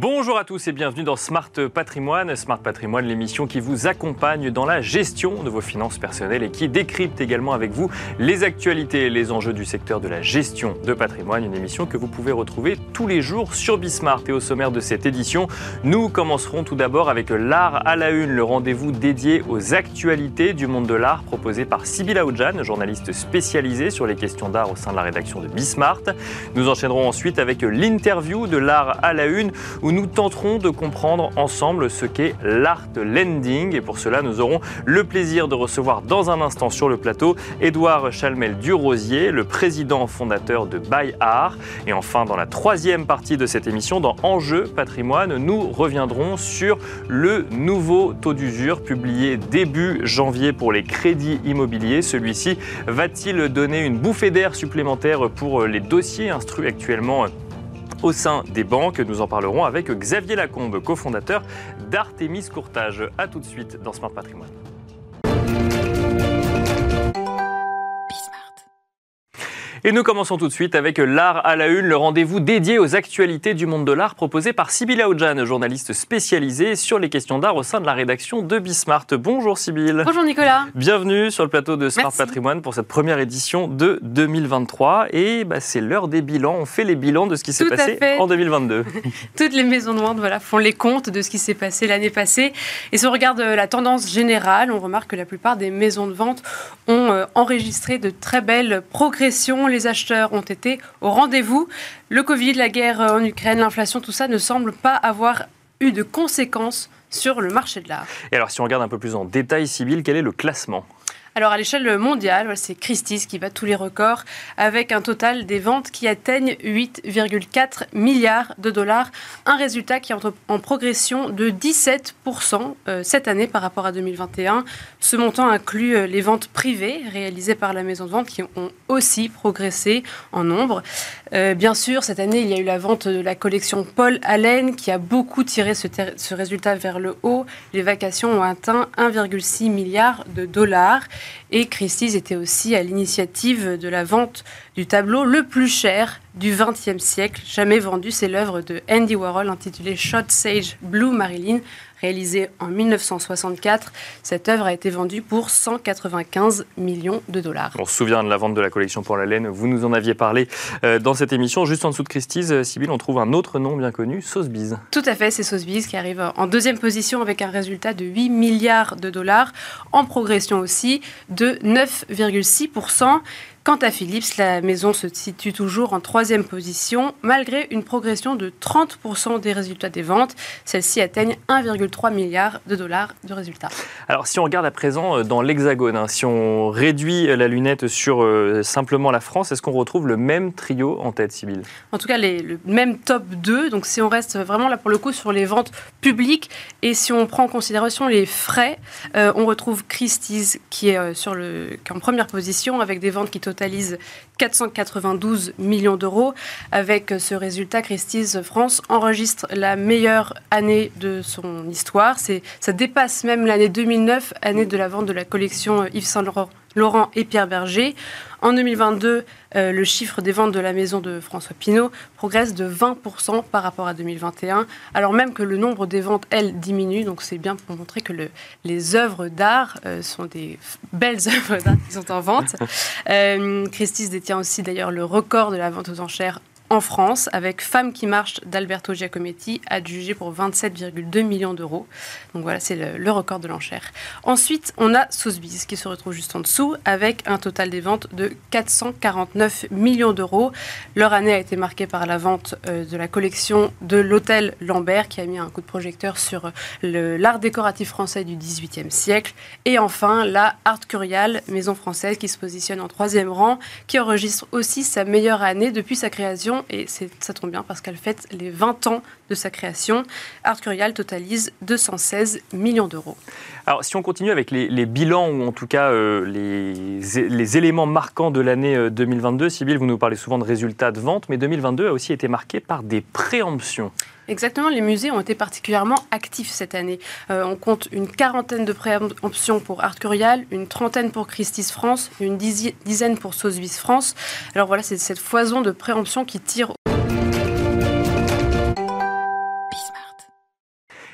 Bonjour à tous et bienvenue dans Smart Patrimoine. Smart Patrimoine, l'émission qui vous accompagne dans la gestion de vos finances personnelles et qui décrypte également avec vous les actualités et les enjeux du secteur de la gestion de patrimoine. Une émission que vous pouvez retrouver tous les jours sur Bismart. Et au sommaire de cette édition, nous commencerons tout d'abord avec l'art à la une, le rendez-vous dédié aux actualités du monde de l'art proposé par Sybille Aoudjan, journaliste spécialisée sur les questions d'art au sein de la rédaction de Bismart. Nous enchaînerons ensuite avec l'interview de l'art à la une nous tenterons de comprendre ensemble ce qu'est l'art lending. Et pour cela, nous aurons le plaisir de recevoir dans un instant sur le plateau Édouard Chalmel-Durosier, le président fondateur de Buy Art. Et enfin, dans la troisième partie de cette émission, dans Enjeu patrimoine, nous reviendrons sur le nouveau taux d'usure publié début janvier pour les crédits immobiliers. Celui-ci va-t-il donner une bouffée d'air supplémentaire pour les dossiers instruits actuellement au sein des banques. Nous en parlerons avec Xavier Lacombe, cofondateur d'Artemis Courtage. A tout de suite dans Smart Patrimoine. Et nous commençons tout de suite avec l'art à la une, le rendez-vous dédié aux actualités du monde de l'art proposé par Sybille Aoudjan, journaliste spécialisée sur les questions d'art au sein de la rédaction de Bismart. Bonjour Sybille. Bonjour Nicolas. Bienvenue sur le plateau de Smart Patrimoine pour cette première édition de 2023. Et bah, c'est l'heure des bilans. On fait les bilans de ce qui s'est passé en 2022. Toutes les maisons de vente voilà, font les comptes de ce qui s'est passé l'année passée. Et si on regarde euh, la tendance générale, on remarque que la plupart des maisons de vente ont euh, enregistré de très belles progressions les acheteurs ont été au rendez-vous. Le Covid, la guerre en Ukraine, l'inflation, tout ça ne semble pas avoir eu de conséquences sur le marché de l'art. Et alors, si on regarde un peu plus en détail, Sybille, quel est le classement? Alors à l'échelle mondiale, c'est Christie's qui bat tous les records avec un total des ventes qui atteignent 8,4 milliards de dollars, un résultat qui est en progression de 17% euh, cette année par rapport à 2021. Ce montant inclut euh, les ventes privées réalisées par la maison de vente qui ont aussi progressé en nombre. Euh, bien sûr, cette année, il y a eu la vente de la collection Paul Allen qui a beaucoup tiré ce, ce résultat vers le haut. Les vacations ont atteint 1,6 milliard de dollars. Et Christie's était aussi à l'initiative de la vente du tableau le plus cher du XXe siècle, jamais vendu. C'est l'œuvre de Andy Warhol intitulée Shot Sage Blue Marilyn, réalisée en 1964. Cette œuvre a été vendue pour 195 millions de dollars. On se souvient de la vente de la collection pour la laine. Vous nous en aviez parlé euh, dans cette émission. Juste en dessous de Christie's, euh, Sybille, on trouve un autre nom bien connu, Sotheby's. Tout à fait, c'est Sotheby's qui arrive en deuxième position avec un résultat de 8 milliards de dollars, en progression aussi de 9,6%. Quant à Philips, la maison se situe toujours en troisième position, malgré une progression de 30% des résultats des ventes. Celles-ci atteignent 1,3 milliard de dollars de résultats. Alors si on regarde à présent euh, dans l'Hexagone, hein, si on réduit la lunette sur euh, simplement la France, est-ce qu'on retrouve le même trio en tête, Sibylle En tout cas, le même top 2. Donc si on reste vraiment là pour le coup sur les ventes publiques et si on prend en considération les frais, euh, on retrouve Christie's qui est, sur le, qui est en première position avec des ventes qui totalise 492 millions d'euros. Avec ce résultat, Christie's France enregistre la meilleure année de son histoire. Ça dépasse même l'année 2009, année de la vente de la collection Yves Saint Laurent Laurent et Pierre Berger. En 2022, euh, le chiffre des ventes de la maison de François Pinault progresse de 20% par rapport à 2021, alors même que le nombre des ventes, elles, diminue. Donc c'est bien pour montrer que le, les œuvres d'art euh, sont des belles œuvres d'art qui sont en vente. Euh, détient aussi d'ailleurs le record de la vente aux enchères en France avec Femmes qui marchent d'Alberto Giacometti, adjugé pour 27,2 millions d'euros. Donc voilà, c'est le, record de l'enchère. Ensuite, on a Sotheby's qui se retrouve juste en dessous avec un total des ventes de 449 millions d'euros. Leur année a été marquée par la vente euh, de la collection de l'hôtel Lambert qui a mis un coup de projecteur sur l'art décoratif français du XVIIIe siècle. Et enfin, la Art Curial, maison française qui se positionne en troisième rang, qui enregistre aussi sa meilleure année depuis sa création et ça tombe bien parce qu'elle fête les 20 ans de sa création. Art Curial totalise 216 millions d'euros. Alors, si on continue avec les, bilans ou en tout cas euh, les, éléments marquants de l'année 2022, euh, Sybille, vous nous parlez souvent de résultats de vente, mais 2022 a aussi été marqué par des préemptions. Exactement, les musées ont été particulièrement actifs cette année. Euh, on compte une quarantaine de préemptions pour Art Curial, une trentaine pour Christie's France, une dizaine pour Sotheby's France. Alors voilà, c'est cette foison de préemptions qui tire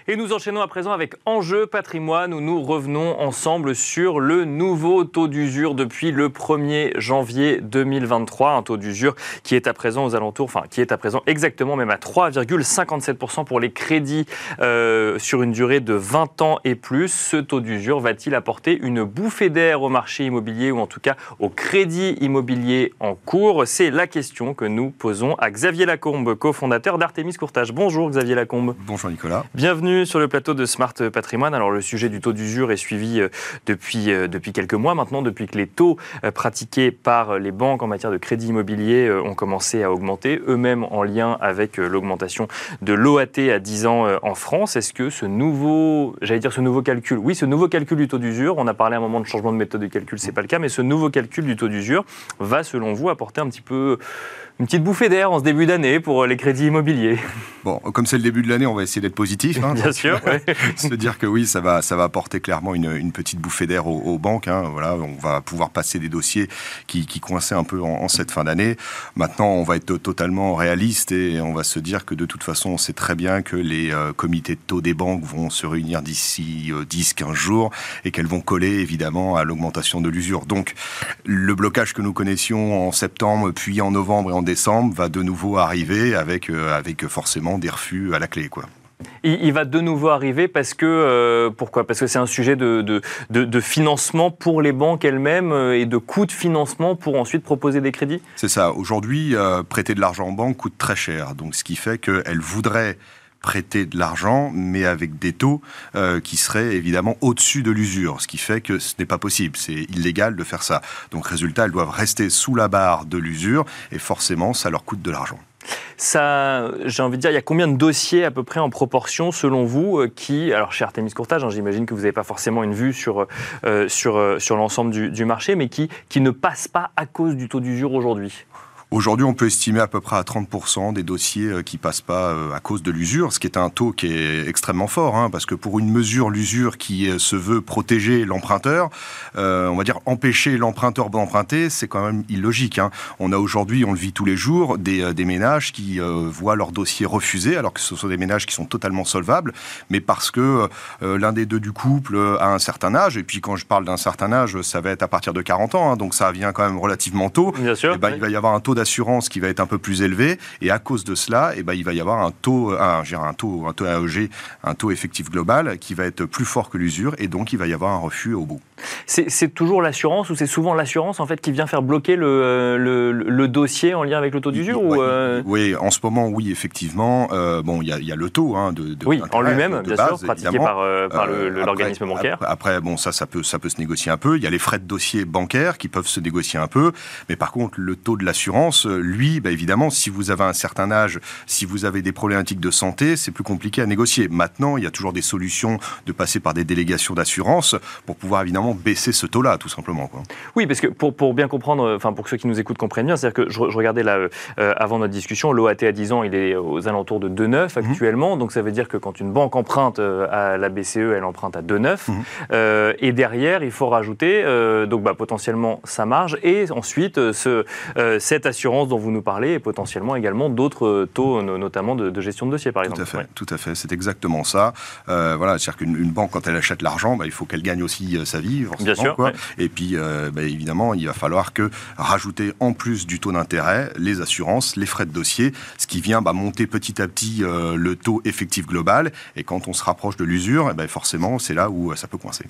Et nous enchaînons à présent avec Enjeu patrimoine où nous revenons ensemble sur le nouveau taux d'usure depuis le 1er janvier 2023. Un taux d'usure qui est à présent aux alentours, enfin qui est à présent exactement même à 3,57% pour les crédits euh, sur une durée de 20 ans et plus. Ce taux d'usure va-t-il apporter une bouffée d'air au marché immobilier ou en tout cas au crédit immobilier en cours? C'est la question que nous posons à Xavier Lacombe, cofondateur d'Artemis Courtage. Bonjour Xavier Lacombe. Bonjour Nicolas. Bienvenue sur le plateau de Smart Patrimoine. Alors le sujet du taux d'usure est suivi euh, depuis, euh, depuis quelques mois maintenant, depuis que les taux euh, pratiqués par les banques en matière de crédit immobilier ont commencé à augmenter, eux-mêmes en lien avec l'augmentation de l'OAT à 10 ans en France. Est-ce que ce nouveau, j'allais dire ce nouveau calcul, oui, ce nouveau calcul du taux d'usure, on a parlé à un moment de changement de méthode de calcul, c'est pas le cas, mais ce nouveau calcul du taux d'usure va, selon vous, apporter un petit peu une petite bouffée d'air en ce début d'année pour les crédits immobiliers. Bon, comme c'est le début de l'année, on va essayer d'être positif. Hein, Bien sûr. se dire que oui, ça va, ça va apporter clairement une, une petite bouffée d'air aux, banques. Hein, voilà, on va pouvoir passer des dossiers qui, qui coinçaient un peu en, cette fin d'année. Maintenant, on va être totalement réaliste et on va se dire que de toute façon, on sait très bien que les euh, comités de taux des banques vont se réunir d'ici 10-15 euh, jours et qu'elles vont coller évidemment à l'augmentation de l'usure. Donc, le blocage que nous connaissions en septembre, puis en novembre et en décembre va de nouveau arriver avec, euh, avec forcément des refus à la clé. Quoi. Il, va de nouveau arriver parce que euh, pourquoi? Parce que c'est un sujet de, de, de, financement pour les banques elles-mêmes euh, et de coûts de financement pour ensuite proposer des crédits? C'est ça. Aujourd'hui, prêter de l'argent en banque coûte très cher. Donc, ce qui fait qu'elles voudraient prêter de l'argent, mais avec des taux euh, qui seraient évidemment au-dessus de l'usure, ce qui fait que ce n'est pas possible, c'est illégal de faire ça. Donc résultat, elles doivent rester sous la barre de l'usure, et forcément, ça leur coûte de l'argent. Ça, j'ai envie de dire, il y a combien de dossiers à peu près en proportion, selon vous, euh, qui, alors chez Artemis Courtage, hein, j'imagine que vous n'avez pas forcément une vue sur, euh, sur, sur l'ensemble du, du, marché, mais qui, qui ne passent pas à cause du taux d'usure aujourd'hui? Aujourd'hui, on peut estimer à peu près à 30% des dossiers euh, qui passent pas euh, à cause de l'usure, ce qui est un taux qui est extrêmement fort, hein, parce que pour une mesure, l'usure qui euh, se veut protéger l'emprunteur, on va dire empêcher l'emprunteur d'emprunter, c'est quand même illogique. Hein. On a aujourd'hui, on le vit tous les jours, des, des ménages qui voient leur dossier refusé, alors que ce sont des ménages qui sont totalement solvables, mais parce que l'un des deux du couple a un certain âge, et puis quand je parle d'un certain âge, ça va être à partir de 40 ans, hein, donc ça vient quand même relativement tôt. Bien sûr. Et eh ben, Il va y avoir un taux assurance qui va être un peu plus élevé et à cause de cela, eh ben, il va y avoir un taux, un, un taux, un taux AEG, un taux effectif global qui va être plus fort que l'usure et donc il va y avoir un refus au bout. C'est toujours l'assurance ou c'est souvent l'assurance en fait qui vient faire bloquer le, le, dossier en lien avec le taux d'usure ou euh Oui, en ce moment, oui, effectivement. Euh, bon, il y, a le taux hein, de, Oui, en lui-même, bien sûr, pratiqué par, euh, par l'organisme bancaire. Après, bon, ça, ça peut, ça peut se négocier un peu. Il y a les frais de dossier bancaire qui peuvent se négocier un peu. Mais par contre, le taux de l'assurance, lui, bah, évidemment, si vous avez un certain âge, si vous avez des problématiques de santé, c'est plus compliqué à négocier. Maintenant, il y a toujours des solutions de passer par des délégations d'assurance pour pouvoir évidemment baisser ce taux-là, tout simplement. Quoi. Oui, parce que pour, pour bien comprendre, enfin pour ceux qui nous écoute comprennent bien, c'est-à-dire que je, regardais là, euh, avant notre discussion, l'OAT à 10 ans, il est aux alentours de 2,9 mhm. actuellement. Donc ça veut dire que quand une banque emprunte euh, à la BCE, elle emprunte à 2,9. Mhm. Euh, et derrière, il faut rajouter donc bah, potentiellement sa marge et ensuite ce, cette assurance dont vous nous parlez et potentiellement également d'autres taux, notamment de, gestion de dossier, par exemple. Tout à fait, tout à fait. C'est exactement ça. voilà, c'est-à-dire qu'une banque, quand elle achète l'argent, bah, il faut qu'elle gagne aussi sa vie, Bien sûr, quoi. Et puis, euh, bah, évidemment, il va falloir que rajouter en plus du taux d'intérêt les assurances, les frais de dossier, ce qui vient bah, monter petit à petit euh, le taux effectif global. Et quand on se rapproche de l'usure, eh ben, forcément, c'est là où euh, ça peut coincer.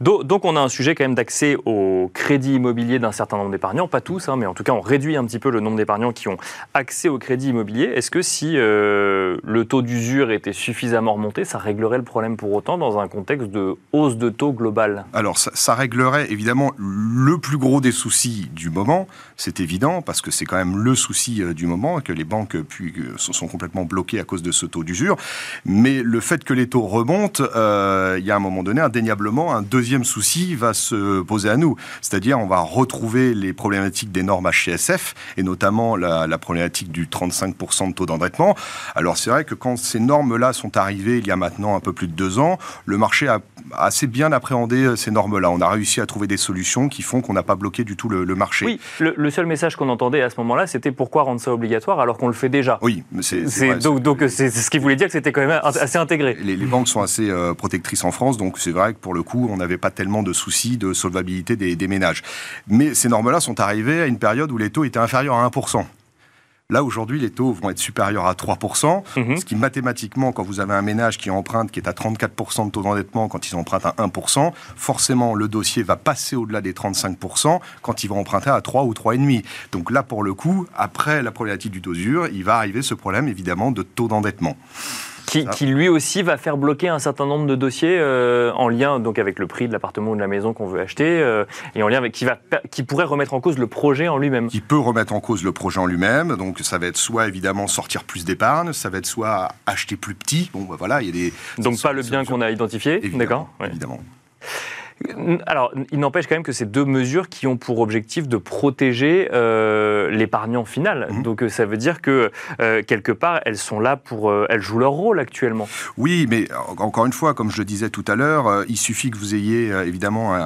Donc, on a un sujet quand même d'accès au crédit immobilier d'un certain nombre d'épargnants, pas tous, hein, mais en tout cas, on réduit un petit peu le nombre d'épargnants qui ont accès au crédit immobilier. Est-ce que si le taux d'usure était suffisamment remonté, ça réglerait le problème pour autant dans un contexte de hausse de taux global? Alors, ça, réglerait évidemment le plus gros des soucis du moment, c'est évident, parce que c'est quand même le souci euh, du moment, que les banques puis, sont complètement bloquées à cause de ce taux d'usure. Mais le fait que les taux remontent, euh, il y a un moment donné, indéniablement, un deuxième souci va se poser à nous. C'est-à-dire, on va retrouver les problématiques des normes HCSF, et notamment la, problématique du 35% de taux d'endettement. Alors c'est vrai que quand ces normes-là sont arrivées il y a maintenant un peu plus de deux ans, le marché a assez bien appréhendé ces normes-là. On a réussi à trouver des solutions qui font qu'on n'a pas bloqué du tout le, marché. Oui, le, seul message qu'on entendait à ce moment-là, c'était pourquoi rendre ça obligatoire alors qu'on le fait déjà. Oui, c'est donc c'est ce qui voulait dire que c'était quand même assez intégré. Les, banques sont assez protectrices en France, donc c'est vrai que pour le coup, on n'avait pas tellement de soucis de solvabilité des, des ménages. Mais ces normes-là sont arrivées à une période où les taux étaient inférieurs à 1%. Là, aujourd'hui, les taux vont être supérieurs à 3%, mhm. ce qui mathématiquement, quand vous avez un ménage qui emprunte, qui est à 34% de taux d'endettement quand ils empruntent à 1%, forcément, le dossier va passer au-delà des 35% quand il va emprunter à 3 ou 3,5%. Donc là, pour le coup, après la problématique du taux dur, il va arriver ce problème, évidemment, de taux d'endettement. Qui, lui aussi va faire bloquer un certain nombre de dossiers euh, en lien donc avec le prix de l'appartement ou de la maison qu'on veut acheter euh, et en lien avec qui va qui pourrait remettre en cause le projet en lui-même. Qui peut remettre en cause le projet en lui-même. Donc ça va être soit évidemment sortir plus d'épargne, ça va être soit acheter plus petit. Bon bah, voilà, il y a des donc pas le bien qu'on a identifié. D'accord. Évidemment. Alors, il n'empêche quand même que c'est deux mesures qui ont pour objectif de protéger euh, l'épargnant final. Mhm. Donc, euh, ça veut dire que euh, quelque part, elles sont là pour, elles jouent leur rôle actuellement. Oui, mais encore une fois, comme je le disais tout à l'heure, il suffit que vous ayez évidemment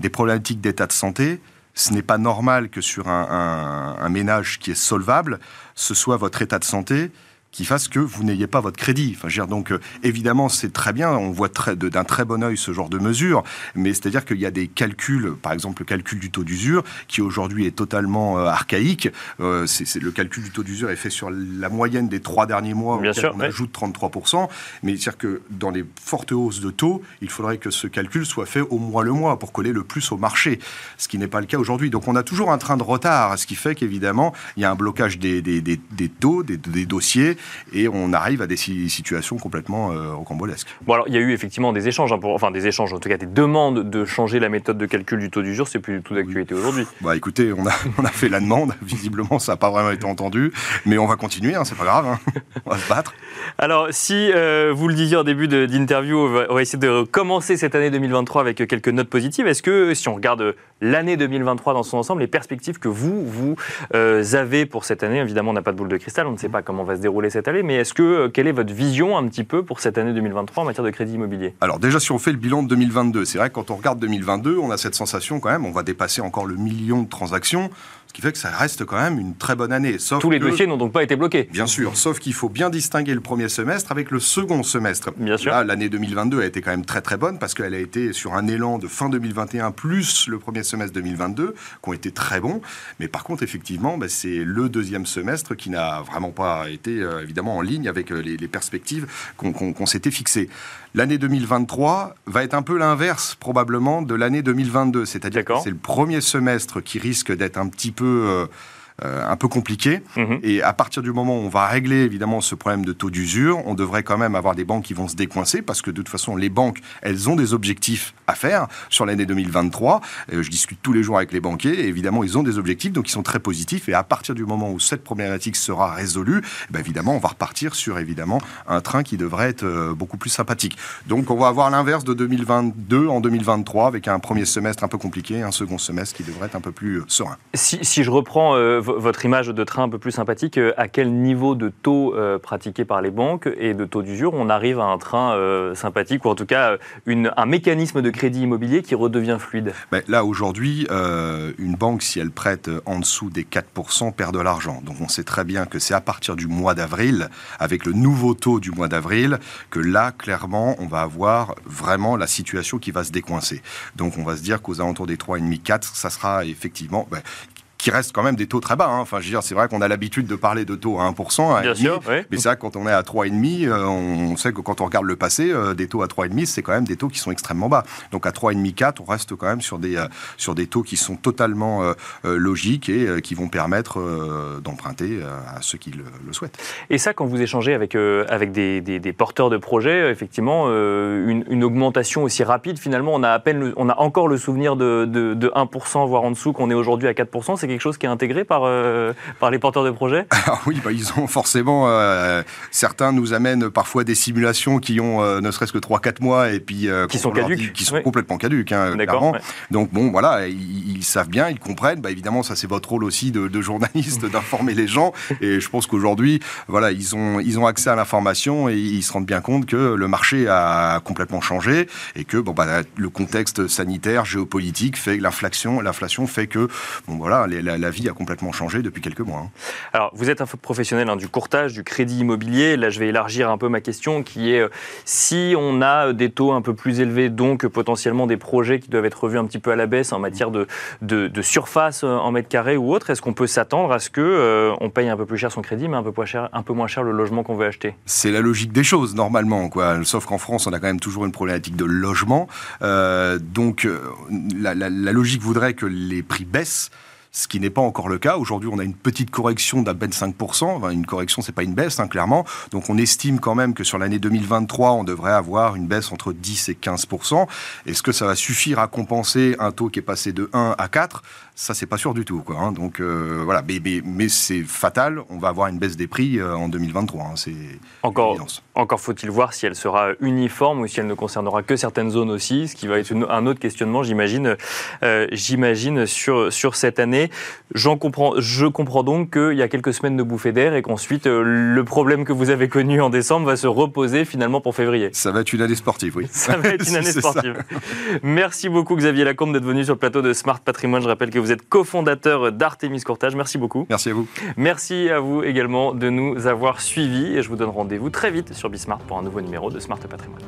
des problématiques d'état de santé. Ce n'est pas normal que sur un ménage qui est solvable, ce soit votre état de santé qui fasse que vous n'ayez pas votre crédit. Enfin, donc, euh, évidemment, c'est très bien, on voit d'un très bon oeil ce genre de mesures, mais c'est-à-dire qu'il y a des calculs, par exemple le calcul du taux d'usure, qui aujourd'hui est totalement euh, archaïque. Euh, c'est le calcul du taux d'usure est fait sur la moyenne des trois derniers mois, bien sûr, on ajoute 33%, mais c'est-à-dire que dans les fortes hausses de taux, il faudrait que ce calcul soit fait au mois le mois pour coller le plus au marché, ce qui n'est pas le cas aujourd'hui. Donc on a toujours un train de retard, ce qui fait qu'évidemment, il y a un blocage des, des, des, des taux, des, dossiers, et on arrive à des situations complètement euh, rocambolesques. Bon, alors il y a eu effectivement des échanges, hein, pour, enfin des échanges, en tout cas des demandes de changer la méthode de calcul du taux d'usure, c'est plus du tout d'actualité aujourd'hui. Bah écoutez, on a, on a fait la demande, visiblement ça n'a pas vraiment été entendu, mais on va continuer, hein, c'est pas grave, hein. on va se battre. Alors si euh, vous le disiez en début d'interview, on va essayer de commencer cette année 2023 avec quelques notes positives. Est-ce que si on regarde l'année 2023 dans son ensemble, les perspectives que vous, vous euh, avez pour cette année, évidemment on n'a pas de boule de cristal, on ne sait pas comment va se dérouler cette année, mais est-ce que, euh, quelle est votre vision un petit peu pour cette année 2023 en matière de crédit immobilier? Alors déjà, si on fait le bilan de 2022, c'est vrai que quand on regarde 2022, on a cette sensation quand même, on va dépasser encore le million de transactions qui fait que ça reste quand même une très bonne année. Sauf Tous les dossiers n'ont donc pas été bloqués. Bien sûr, sauf qu'il faut bien distinguer le premier semestre avec le second semestre. Bien sûr. l'année 2022 a été quand même très très bonne parce qu'elle a été sur un élan de fin 2021 plus le premier semestre 2022 qui ont été très bons. Mais par contre, effectivement, bah, c'est le deuxième semestre qui n'a vraiment pas été euh, évidemment en ligne avec euh, les, perspectives qu'on s'était fixées. L'année 2023 va être un peu l'inverse probablement de l'année 2022, c'est-à-dire que c'est le premier semestre qui risque d'être un petit peu euh, euh, un peu compliqué. Mhm. Et à partir du moment où on va régler évidemment ce problème de taux d'usure, on devrait quand même avoir des banques qui vont se décoincer parce que de toute façon, les banques, elles ont des objectifs à faire sur l'année 2023. Euh, je discute tous les jours avec les banquiers et évidemment, ils ont des objectifs, donc ils sont très positifs. Et à partir du moment où cette problématique sera résolue, eh ben, évidemment, on va repartir sur évidemment un train qui devrait être euh, beaucoup plus sympathique. Donc on va avoir l'inverse de 2022 en 2023 avec un premier semestre un peu compliqué, un second semestre qui devrait être un peu plus serein. Si, si je reprends votre image de train un peu plus sympathique, euh, à quel niveau de taux euh, pratiqué par les banques et de taux d'usure on arrive à un train euh, sympathique ou en tout cas un mécanisme de crédit immobilier qui redevient fluide? Ben, Là, aujourd'hui, une banque, si elle prête en dessous des 4%, perd de l'argent. Donc on sait très bien que c'est à partir du mois d'avril, avec le nouveau taux du mois d'avril, que là, clairement, on va avoir vraiment la situation qui va se décoincer. Donc on va se dire qu'aux alentours des 3,5-4, ça sera effectivement... Ben, qui restent quand même des taux très bas. Hein. Enfin, je veux dire, c'est vrai qu'on a l'habitude de parler de taux à 1%, Bien sûr, mais c'est vrai que quand on est à 3,5, euh, on sait que quand on regarde le passé, euh, des taux à 3,5, c'est quand même des taux qui sont extrêmement bas. Donc à 3,5, 4, on reste quand même sur des, euh, sur des taux qui sont totalement logiques et qui vont permettre d'emprunter à ceux qui le, souhaitent. Et ça, quand vous échangez avec, avec des, des, porteurs de projets, effectivement, une, une, augmentation aussi rapide, finalement, on a, à peine on a encore le souvenir de, de, de 1%, voire en dessous, qu'on est aujourd'hui à 4%. C'est quelque chose qui est intégré par, euh, par les porteurs de projets Alors oui, bah, ils ont forcément. Euh, certains nous amènent parfois des simulations qui ont euh, ne serait-ce que 3-4 mois et puis. qui sont caduques Qui sont complètement caduques, hein, clairement. Donc bon, voilà, ils, savent bien, ils comprennent. Bah, évidemment, ça c'est votre rôle aussi de, de journaliste d'informer les gens. Et je pense qu'aujourd'hui, voilà, ils ont, ils ont accès à l'information et ils se rendent bien compte que le marché a complètement changé et que bon, bah, le contexte sanitaire, géopolitique fait l'inflation, l'inflation fait que bon, voilà, la, vie a complètement changé depuis quelques mois. Hein. Alors, vous êtes un professionnel hein, du courtage, du crédit immobilier. Là, je vais élargir un peu ma question qui est euh, si on a des taux un peu plus élevés, donc potentiellement des projets qui doivent être revus un petit peu à la baisse en matière de, de, surface euh, en mètre carré ou autre, est-ce qu'on peut s'attendre à ce que euh, on paye un peu plus cher son crédit, mais un peu, moins cher, un peu moins cher le logement qu'on veut acheter? C'est la logique des choses, normalement. Quoi. Sauf qu'en France, on a quand même toujours une problématique de logement. donc, la, la logique voudrait que les prix baissent ce qui n'est pas encore le cas. Aujourd'hui, on a une petite correction d'à peine 5%. une correction, c'est pas une baisse, hein, clairement. Donc, on estime quand même que sur l'année 2023, on devrait avoir une baisse entre 10 et 15%. Est-ce que ça va suffire à compenser un taux qui est passé de 1 à 4 ça, c'est pas sûr du tout. Quoi, hein. Donc euh, voilà, mais, mais, c'est fatal. On va avoir une baisse des prix euh, en 2023. Hein. c'est encore, encore faut-il voir si elle sera uniforme ou si elle ne concernera que certaines zones aussi, ce qui va être un autre questionnement, j'imagine, euh, j'imagine sur sur cette année. J'en comprends, je comprends donc qu'il y a quelques semaines de bouffée d'air et qu'ensuite le problème que vous avez connu en décembre va se reposer finalement pour février. Ça va être une année sportive, oui. Ça va être une année sportive. Merci beaucoup Xavier Lacombe d'être venu sur le plateau de Smart Patrimoine. Je rappelle que vous êtes cofondateur d'Artemis Courtage. Merci beaucoup. Merci à vous. Merci à vous également de nous avoir suivis et je vous donne rendez-vous très vite sur Bismart pour un nouveau numéro de Smart Patrimoine.